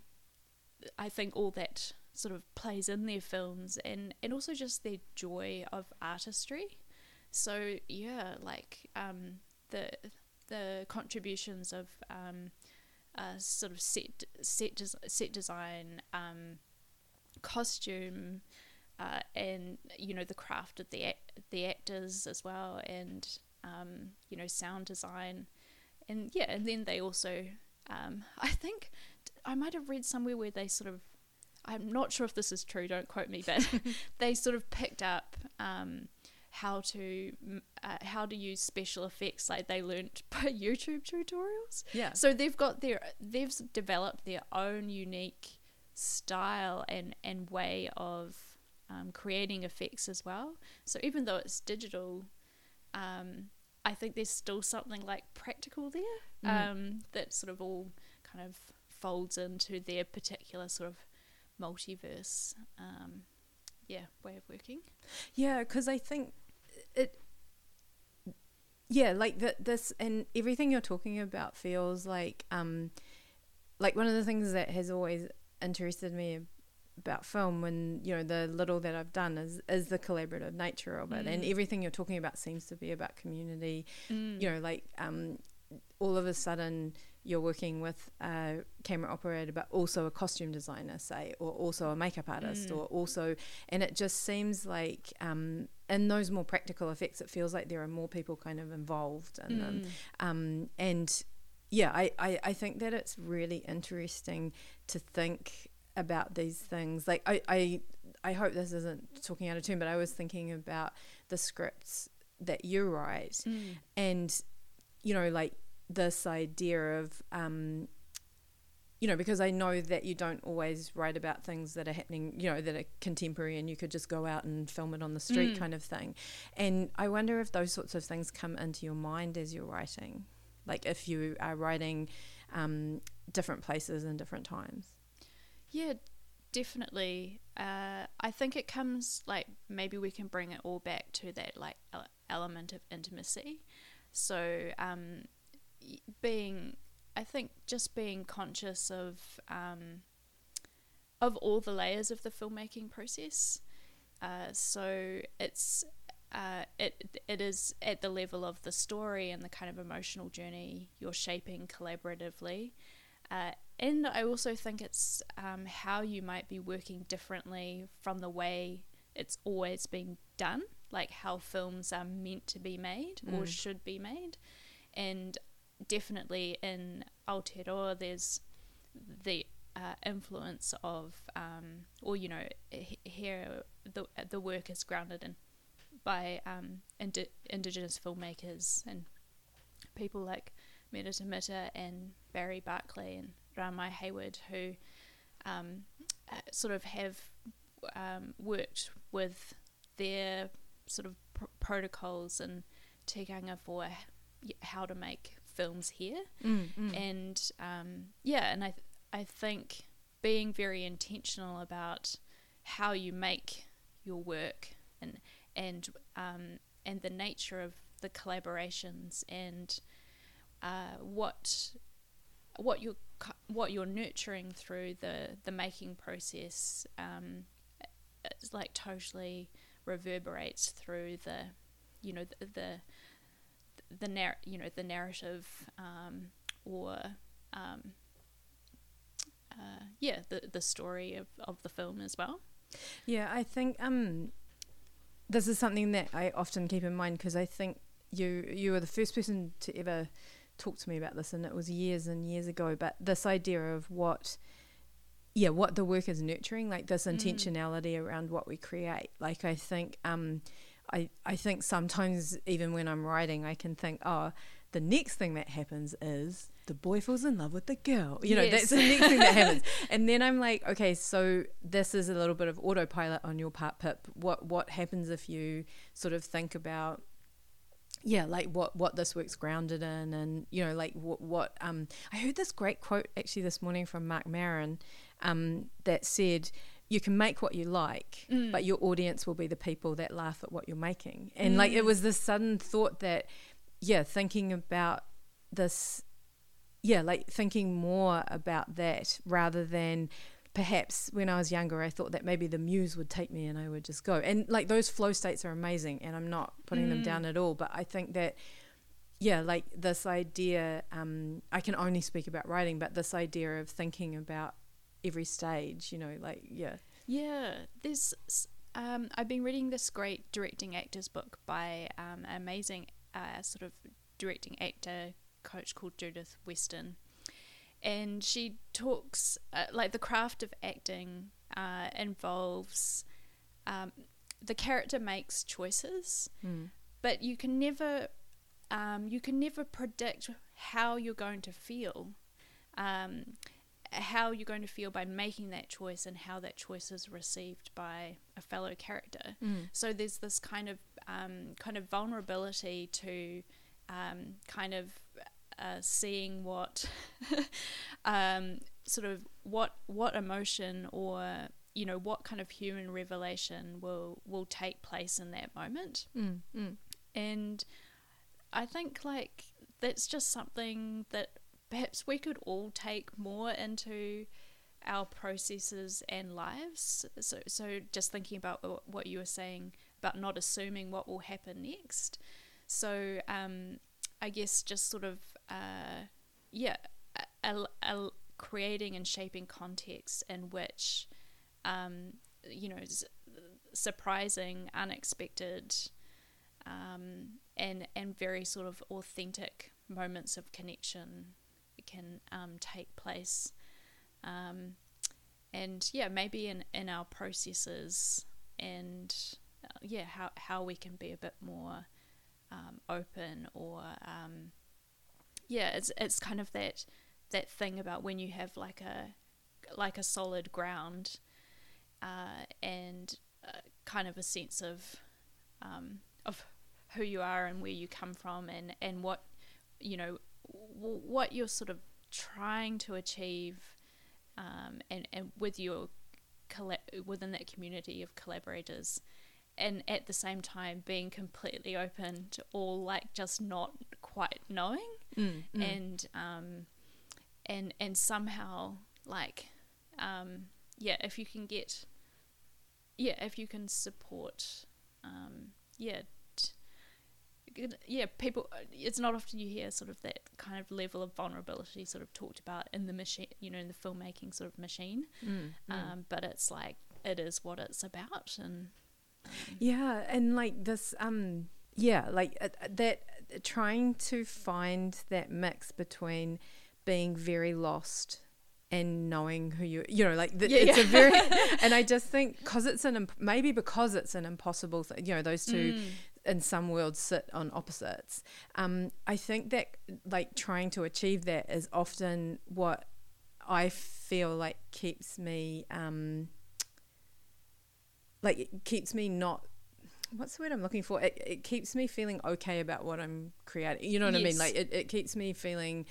I think all that sort of plays in their films and, and also just their joy of artistry. So yeah, like um, the the contributions of um, uh, sort of set set des- set design, um, costume, uh, and you know the craft of the act- the actors as well, and um, you know sound design, and yeah, and then they also um, [LAUGHS] I think I might have read somewhere where they sort of I'm not sure if this is true, don't quote me, but [LAUGHS] [LAUGHS] they sort of picked up um, how to uh, how to use special effects like they learnt by YouTube tutorials. Yeah. So they've got their they've developed their own unique style and and way of um, creating effects as well. So even though it's digital, um, I think there's still something like practical there Mm. um, that sort of all kind of folds into their particular sort of multiverse, um, yeah, way of working. Yeah, because I think it. Yeah, like that. This and everything you're talking about feels like, um, like one of the things that has always interested me about film, when you know the little that I've done is is the collaborative nature of it, and Mm. everything you're talking about seems to be about community. Mm. You know, like um, all of a sudden you're working with a camera operator, but also a costume designer, say, or also a makeup artist, Mm. or also, and it just seems like um, in those more practical effects, it feels like there are more people kind of involved in them. Mm. Um, and yeah, I, I, I think that it's really interesting to think about these things. Like, I, I, I hope this isn't talking out of turn, but I was thinking about the scripts that you write Mm. and you know like this idea of um you know because i know that you don't always write about things that are happening you know that are contemporary and you could just go out and film it on the street Mm. kind of thing and i wonder if those sorts of things come into your mind as you're writing like if you are writing um different places and different times Yeah, definitely. Uh, I think it comes like maybe we can bring it all back to that like element of intimacy. So um, being, I think, just being conscious of um, of all the layers of the filmmaking process. Uh, so it's uh, it it is at the level of the story and the kind of emotional journey you're shaping collaboratively. Uh, and I also think it's um, how you might be working differently from the way it's always been done, like how films are meant to be made mm. or should be made. And definitely in Aotearoa, there's the uh, influence of, um, or you know, here the the work is grounded in by um, indi- indigenous filmmakers and people like Merata Mita and Barry Barclay and Rāmai Hayward, who um, uh, sort of have um, worked with their sort of pr- protocols and tikanga for how to make films here. Mm, mm. And um, yeah, and I, th- I think being very intentional about how you make your work and and um, and the nature of the collaborations and uh, what what you're what you're nurturing through the the making process um, it's like totally reverberates through the you know the the, the narr- you know the narrative um, or um, uh, yeah the the story of, of the film as well. Yeah I think um this is something that I often keep in mind because I think you you were the first person to ever talk to me about this, and it was years and years ago. But this idea of what, yeah, what the work is nurturing, like this mm. intentionality mm. around what we create. Like I think, um, I I think sometimes even when I'm writing, I can think, oh, the next thing that happens is the boy falls in love with the girl. You know, yes. that's the next thing that happens. [LAUGHS] And then I'm like, okay, so this is a little bit of autopilot on your part, Pip. What what happens if you sort of think about yeah like what what this work's grounded in and you know like what what um i heard this great quote actually this morning from Marc Maron um that said you can make what you like mm. but your audience will be the people that laugh at what you're making and mm. like it mm. was this sudden thought that yeah thinking about this yeah like thinking more about that rather than perhaps when I was younger, I thought that maybe the muse would take me and I would just go. And like those flow states are amazing, and I'm not putting mm. them down at all. But I think that, yeah, like this idea, um, I can only speak about writing, but this idea of thinking about every stage, you know, like, yeah. Yeah, there's. Um, I've been reading this great directing actors book by um, an amazing uh, sort of directing actor coach called Judith Weston and she talks uh, like the craft of acting uh, involves um, the character makes choices, mm. but you can never um, you can never predict how you're going to feel. Um, how you're going to feel by making that choice and how that choice is received by a fellow character. Mm. So there's this kind of um, kind of vulnerability to um, kind of uh, seeing what [LAUGHS] um, sort of what what emotion or you know what kind of human revelation will will take place in that moment. Mm, mm. and i think like that's just something that perhaps we could all take more into our processes and lives. So so just thinking about what you were saying about not assuming what will happen next. So um, I guess just sort of uh, yeah, a, a, creating and shaping context in which um, you know surprising, unexpected, um, and and very sort of authentic moments of connection can um, take place. Um, and yeah, maybe in, in our processes and uh, yeah, how, how we can be a bit more um, open or um, yeah, it's it's kind of that that thing about when you have like a like a solid ground uh, and uh, kind of a sense of um, of who you are and where you come from and and what you know w- what you're sort of trying to achieve um, and and with your colla- within that community of collaborators and at the same time being completely open to all like just not quite knowing Mm, mm. and um and and somehow like um yeah if you can get yeah if you can support um yeah t- yeah people it's not often you hear sort of that kind of level of vulnerability sort of talked about in the machine you know in the filmmaking sort of machine Mm, mm. um but it's like it is what it's about and Yeah, and like this, um, yeah, like uh, uh, that, uh, trying to find that mix between being very lost and knowing who you, you know, like the, Yeah, it's a very, [LAUGHS] and I just think because it's an, imp- maybe because it's an impossible thing, you know, those two Mm. in some worlds sit on opposites. Um, I think that like trying to achieve that is often what I feel like keeps me, um, like it keeps me not. What's the word I'm looking for? It, it keeps me feeling okay about what I'm creating. You know what I mean? Like it, it keeps me feeling,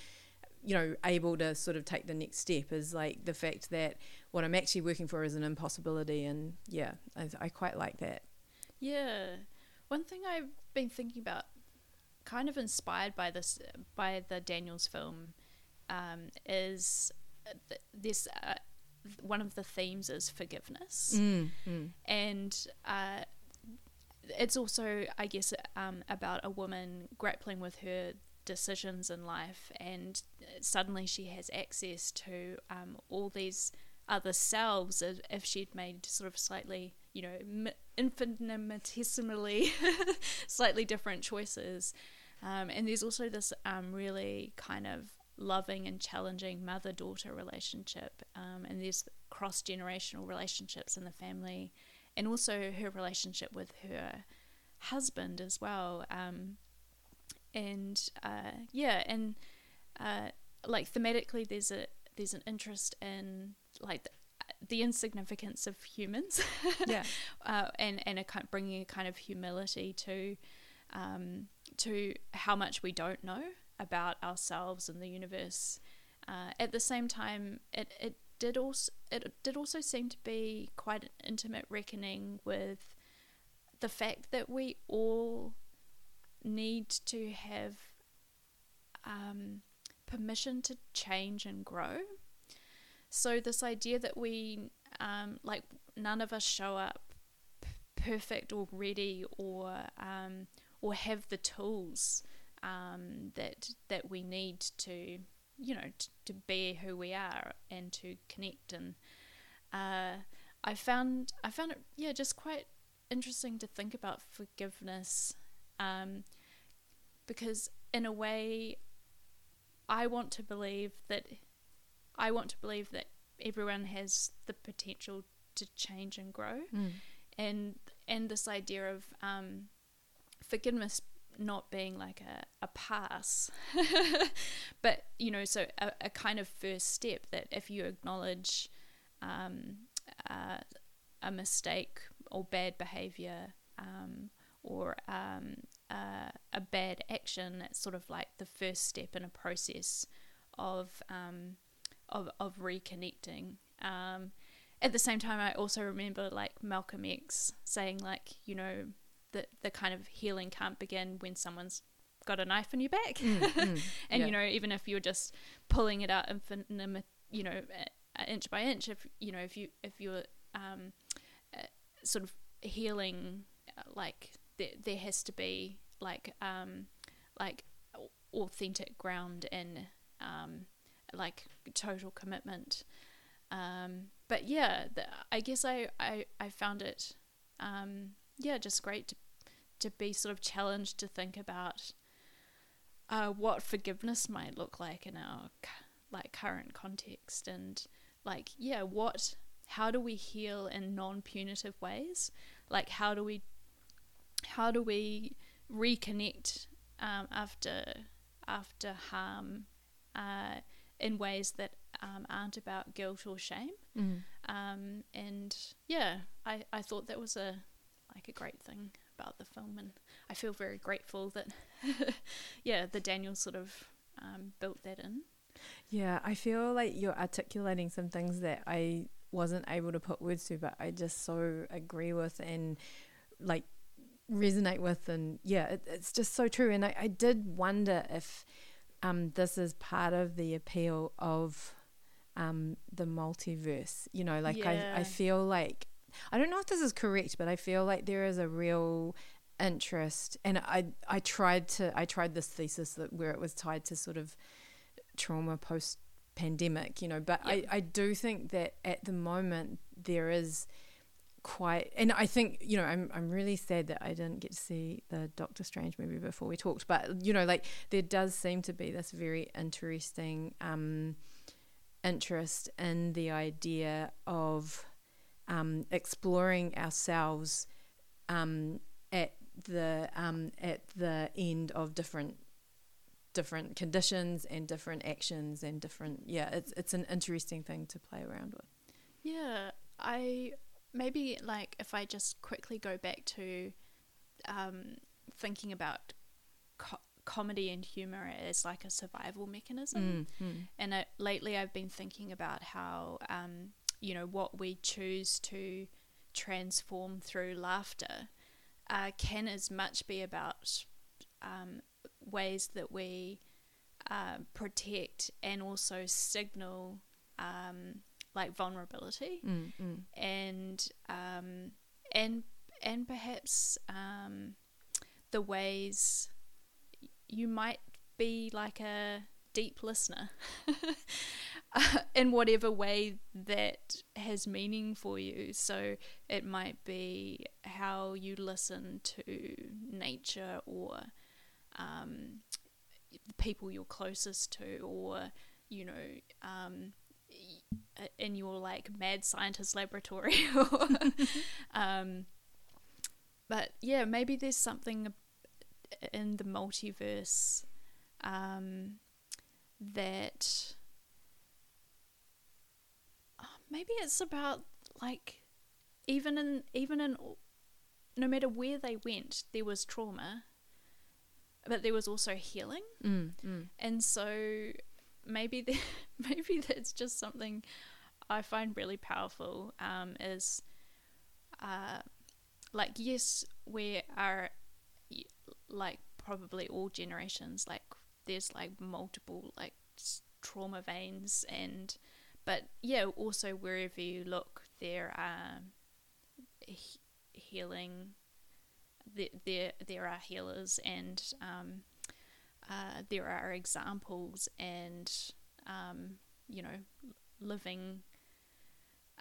you know, able to sort of take the next step. Is like the fact that what I'm actually working for is an impossibility, and yeah, I, I quite like that. Yeah. One thing I've been thinking about, kind of inspired by this, by the Daniels film, um, is uh, th- this. Uh, one of the themes is forgiveness, Mm, mm. and uh, it's also, I guess, um, about a woman grappling with her decisions in life, and suddenly she has access to um, all these other selves if, if she'd made sort of slightly, you know, infinitesimally [LAUGHS] slightly different choices. Um, and there's also this um, really kind of loving and challenging mother daughter relationship. Um, and there's cross generational relationships in the family, and also her relationship with her husband as well. Um, and uh, yeah, and uh, like thematically, there's a there's an interest in like the, the insignificance of humans, [LAUGHS] Yeah. uh, and and a kind bringing a kind of humility to um, to how much we don't know about ourselves and the universe. Uh, at the same time, it, it did also it did also seem to be quite an intimate reckoning with the fact that we all need to have um, permission to change and grow. So this idea that we um, like none of us show up perfect or ready or um, or have the tools um, that that we need to you know t- to be who we are and to connect and uh, I found I found it yeah just quite interesting to think about forgiveness um, because in a way I want to believe that I want to believe that everyone has the potential to change and grow Mm. and and this idea of um, forgiveness not being like a, a pass. [LAUGHS] But you know so a, a kind of first step that if you acknowledge um, uh, a mistake or bad behavior um, or um, uh, a bad action it's sort of like the first step in a process of um, of, of reconnecting. Um, at the same time I also remember like Malcolm X saying like you know the the kind of healing can't begin when someone's got a knife in your back Mm, mm. [LAUGHS] and Yeah. you know even if you're just pulling it out infinite you know inch by inch if you know if you if you're um, uh, sort of healing uh, like there, there has to be like um like authentic ground in um like total commitment um but yeah the, i guess I, I i found it um yeah just great to to be sort of challenged to think about uh, what forgiveness might look like in our like current context and like yeah what how do we heal in non-punitive ways? Like how do we how do we reconnect um, after after harm uh, in ways that um, aren't about guilt or shame? Mm. um, and yeah I, I thought that was a like a great thing about the film and I feel very grateful that [LAUGHS] yeah the Daniel sort of um, built that in Yeah, I feel like you're articulating some things that I wasn't able to put words to, but I just so agree with and like resonate with. And yeah, it, it's just so true. And I, I did wonder if um, this is part of the appeal of um, the multiverse. You know, like Yeah. I, I feel like, I don't know if this is correct, but I feel like there is a real interest and I I tried to I tried this thesis that where it was tied to sort of trauma post pandemic, you know, but Yep. I, I do think that at the moment there is quite and I think, you know, I'm I'm really sad that I didn't get to see the Doctor Strange movie before we talked, but you know, like there does seem to be this very interesting um interest in the idea of um exploring ourselves um at the um at the end of different different conditions and different actions and different yeah it's it's an interesting thing to play around with Yeah, I maybe like if I just quickly go back to um, thinking about co- comedy and humor as like a survival mechanism. Mm, And I, lately, I've been thinking about how um, you know what we choose to transform through laughter uh, can as much be about um, ways that we uh, protect and also signal um, like vulnerability mm, mm. and um, and and perhaps um, the ways you might be like a deep listener [LAUGHS] uh, [LAUGHS] in whatever way that has meaning for you. So it might be how you listen to nature or um, the people you're closest to, or you know. Um, in your like mad scientist laboratory [LAUGHS] or, [LAUGHS] um but yeah maybe there's something in the multiverse um that uh, maybe it's about like even in even in no matter where they went there was trauma but there was also healing Mm, mm. and so maybe [LAUGHS] the, maybe that's just something I find really powerful. Um, is uh, like yes, we are like probably all generations. Like there's like multiple like trauma veins, and but yeah, also wherever you look, there are he- healing. There, there, there are healers, and um, uh, there are examples and um, you know living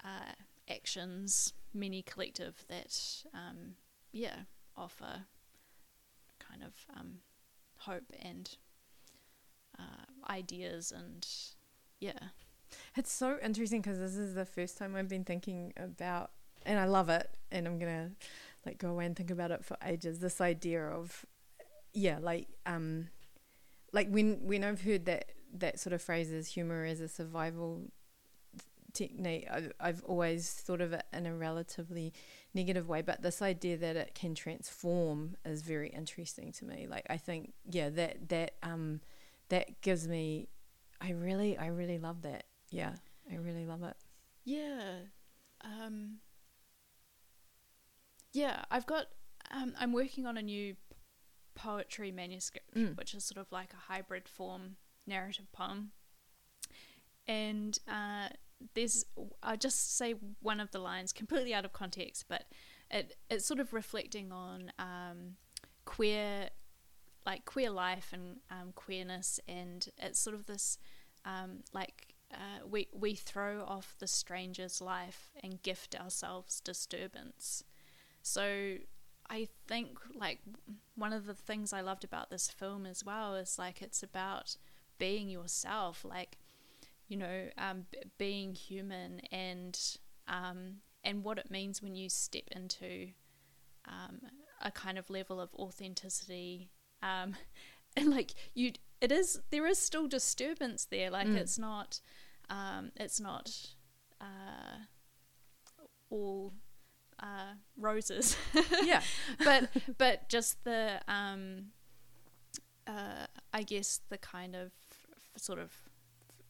uh, actions many collective that um, yeah offer kind of um, hope and uh, ideas and yeah It's so interesting because this is the first time I've been thinking about, and I love it, and I'm gonna like go away and think about it for ages. This idea of, yeah, like um, like when when I've heard that that sort of phrase phrases humor as a survival technique, I've, I've always thought of it in a relatively negative way. But this idea that it can transform is very interesting to me. Like I think, yeah, that that um, that gives me. I really, I really love that. Yeah, I really love it. Yeah. Um, yeah, I've got. Um, I'm working on a new poetry manuscript, Mm. which is sort of like a hybrid form narrative poem. And uh, there's, I'll just say one of the lines completely out of context, but it it's sort of reflecting on um, queer, like queer life and um, queerness, and it's sort of this um, like uh, we we throw off the stranger's life and gift ourselves disturbance. So I think like one of the things I loved about this film as well is like it's about being yourself, like you know, um, b- being human and um, and what it means when you step into um, a kind of level of authenticity um, [LAUGHS] and like you it is there is still disturbance there like Mm. it's not um, it's not uh, all uh, roses [LAUGHS] yeah, but but just the um, uh, I guess the kind of sort of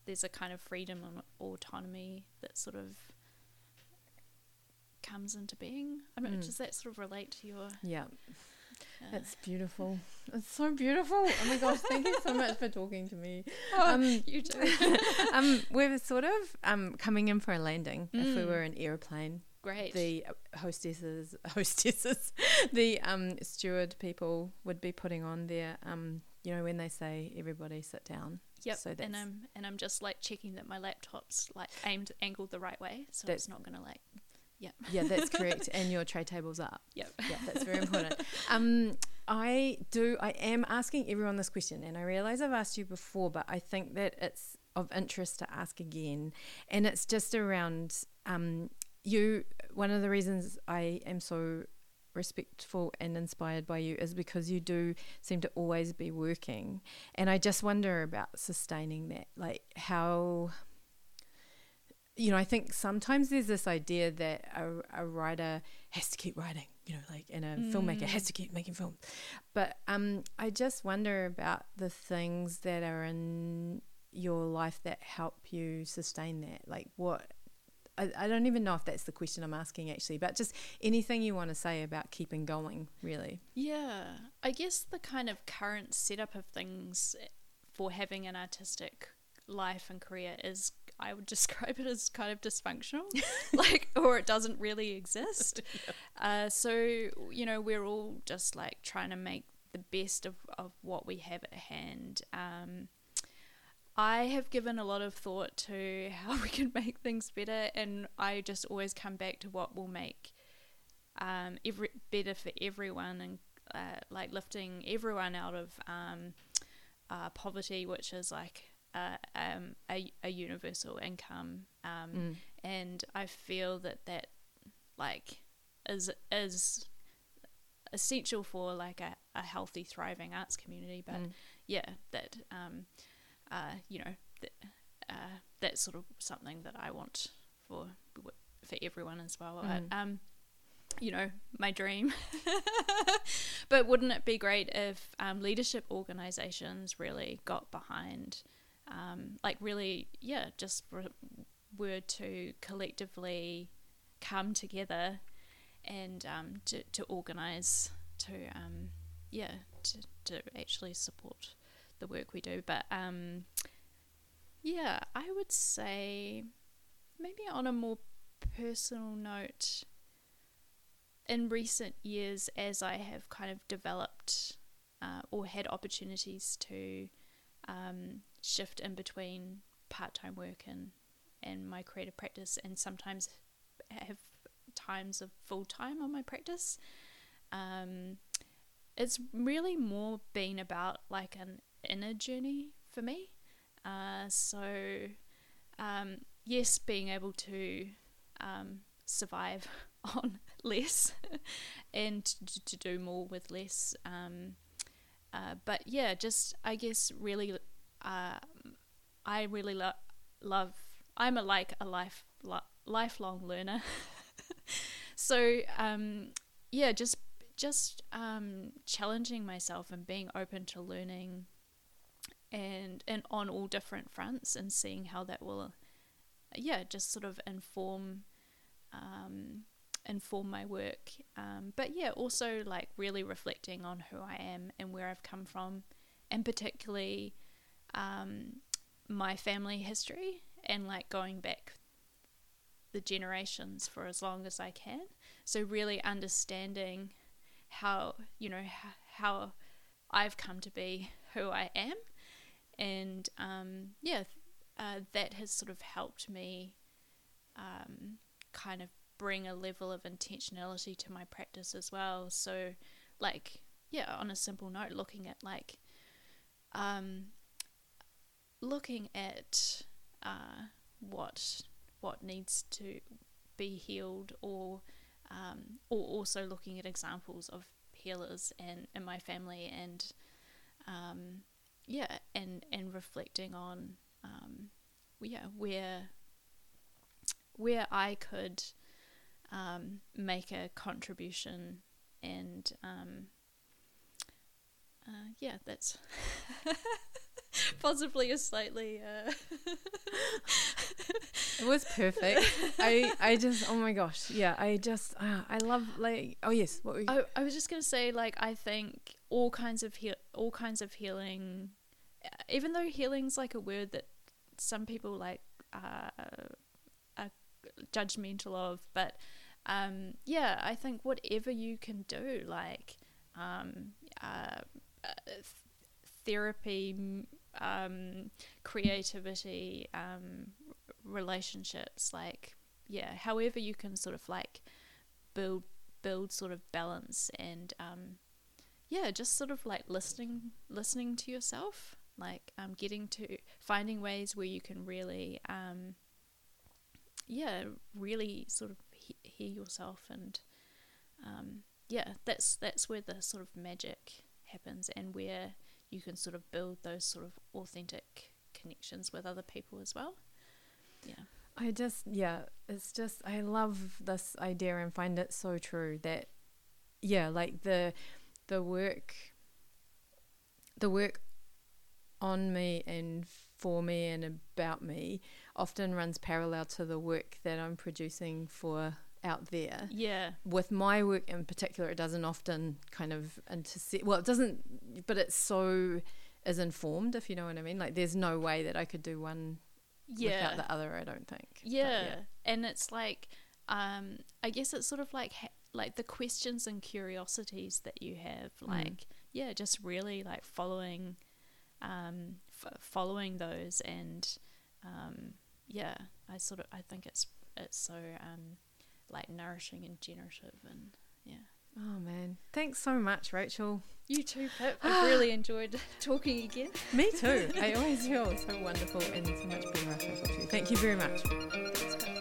there's a kind of freedom and autonomy that sort of comes into being. I don't know, Mm. does that sort of relate to your? Yeah, it's beautiful. It's so beautiful. Oh my gosh, thank you so much for talking to me. [LAUGHS] oh, Um, you too. [LAUGHS] um, we're sort of um coming in for a landing. If we Mm. were an airplane, Great. the hostesses, [LAUGHS] hostesses, the um steward people would be putting on their um, you know, when they say everybody sit down. Yep. So and I'm and I'm just like checking that my laptop's like aimed angled the right way, so it's not gonna like. Yeah, that's [LAUGHS] correct. and your tray table's up. Yep. Yeah, that's very important. Um, I do. I am asking everyone this question, and I realize I've asked you before, but I think that it's of interest to ask again, and it's just around um, you. One of the reasons I am so respectful and inspired by you is because you do seem to always be working, and I just wonder about sustaining that. Like how you know, I think sometimes there's this idea that a, a writer has to keep writing, you know, like, and a filmmaker has to keep making films. But um, I just wonder about the things that are in your life that help you sustain that. Like, what, I, I don't even know if that's the question I'm asking actually, but just anything you want to say about keeping going, really. Yeah, I guess the kind of current setup of things for having an artistic life and career is I would [LAUGHS] describe it as kind of dysfunctional, [LAUGHS] like, or it doesn't really exist. [LAUGHS] Uh, so, you know, we're all just like trying to make the best of, of what we have at hand. Um, I have given a lot of thought to how we can make things better, and I just always come back to what will make um, every better for everyone, and uh, like lifting everyone out of um, uh, poverty, which is like uh, um, a, a universal income. Um, Mm. and I feel that that like is is essential for like a, a healthy, thriving arts community. But Mm. yeah, that um, uh, you know, that, uh, that's sort of something that I want for for everyone as well. Mm. But, um, you know, my dream. [LAUGHS] but wouldn't it be great if um, leadership organizations really got behind, um, like really, yeah, just re- were to collectively come together and um, to, to organize to, um, yeah, to, to actually support the work we do. But um, yeah, I would say maybe on a more personal note, in recent years, as I have kind of developed uh, or had opportunities to um, shift in between part time work and, and my creative practice, and sometimes have times of full time on my practice, um, it's really more been about like an inner journey for me. Uh, so, um, yes, being able to um, survive [LAUGHS] on less [LAUGHS] and to, to do more with less. Um, uh, but yeah, just I guess really, uh, I really lo- love. I'm a like a life li- lifelong learner. [LAUGHS] so um, yeah, just just um, challenging myself and being open to learning and and on all different fronts and seeing how that will yeah just sort of inform um, inform my work um, but yeah also like really reflecting on who I am and where I've come from and particularly um, my family history and like going back the generations for as long as I can so really understanding how you know how, I've come to be who I am and um, yeah, uh, that has sort of helped me um, kind of bring a level of intentionality to my practice as well. So, like, yeah, on a simple note, looking at like, um, looking at uh, what what needs to be healed, or um, or also looking at examples of healers and in my family and um, yeah, and and reflecting on um, yeah where where I could um, make a contribution, and um, uh, yeah, that's [LAUGHS] [LAUGHS] possibly a slightly. Uh... it was perfect. I I just oh my gosh yeah I just uh, I love like oh yes what were? I I was just gonna say like I think all kinds of heal all kinds of healing, uh, even though healing's like a word that some people like uh, are judgmental of, but um, yeah, I think whatever you can do, like um, uh, uh, therapy, um, creativity, um, relationships, like yeah, however you can sort of like build build sort of balance and um, yeah, just sort of like listening listening to yourself, like um, getting to finding ways where you can really um, yeah, really sort of he- hear yourself and um, yeah, that's that's where the sort of magic happens and where you can sort of build those sort of authentic connections with other people as well. Yeah. I just yeah, it's just I love this idea and find it so true that yeah, like the the work the work on me and for me and about me often runs parallel to the work that I'm producing for out there. Yeah. With my work in particular, it doesn't often kind of intersect. Well, it doesn't, but it's so is informed, if you know what I mean. Like, there's no way that I could do one yeah. without the other. I don't think. Yeah, yeah. and it's like, um, I guess it's sort of like ha- like the questions and curiosities that you have, mm. like mm. yeah, just really like following, um, f- following those and um, yeah, I sort of I think it's it's so um, like nourishing and generative and yeah. Oh man, thanks so much, Rachel. You too, Pip. I've really enjoyed [LAUGHS] talking again. Me too. I always feel so wonderful and so much better after I talk to you. Thank you very much.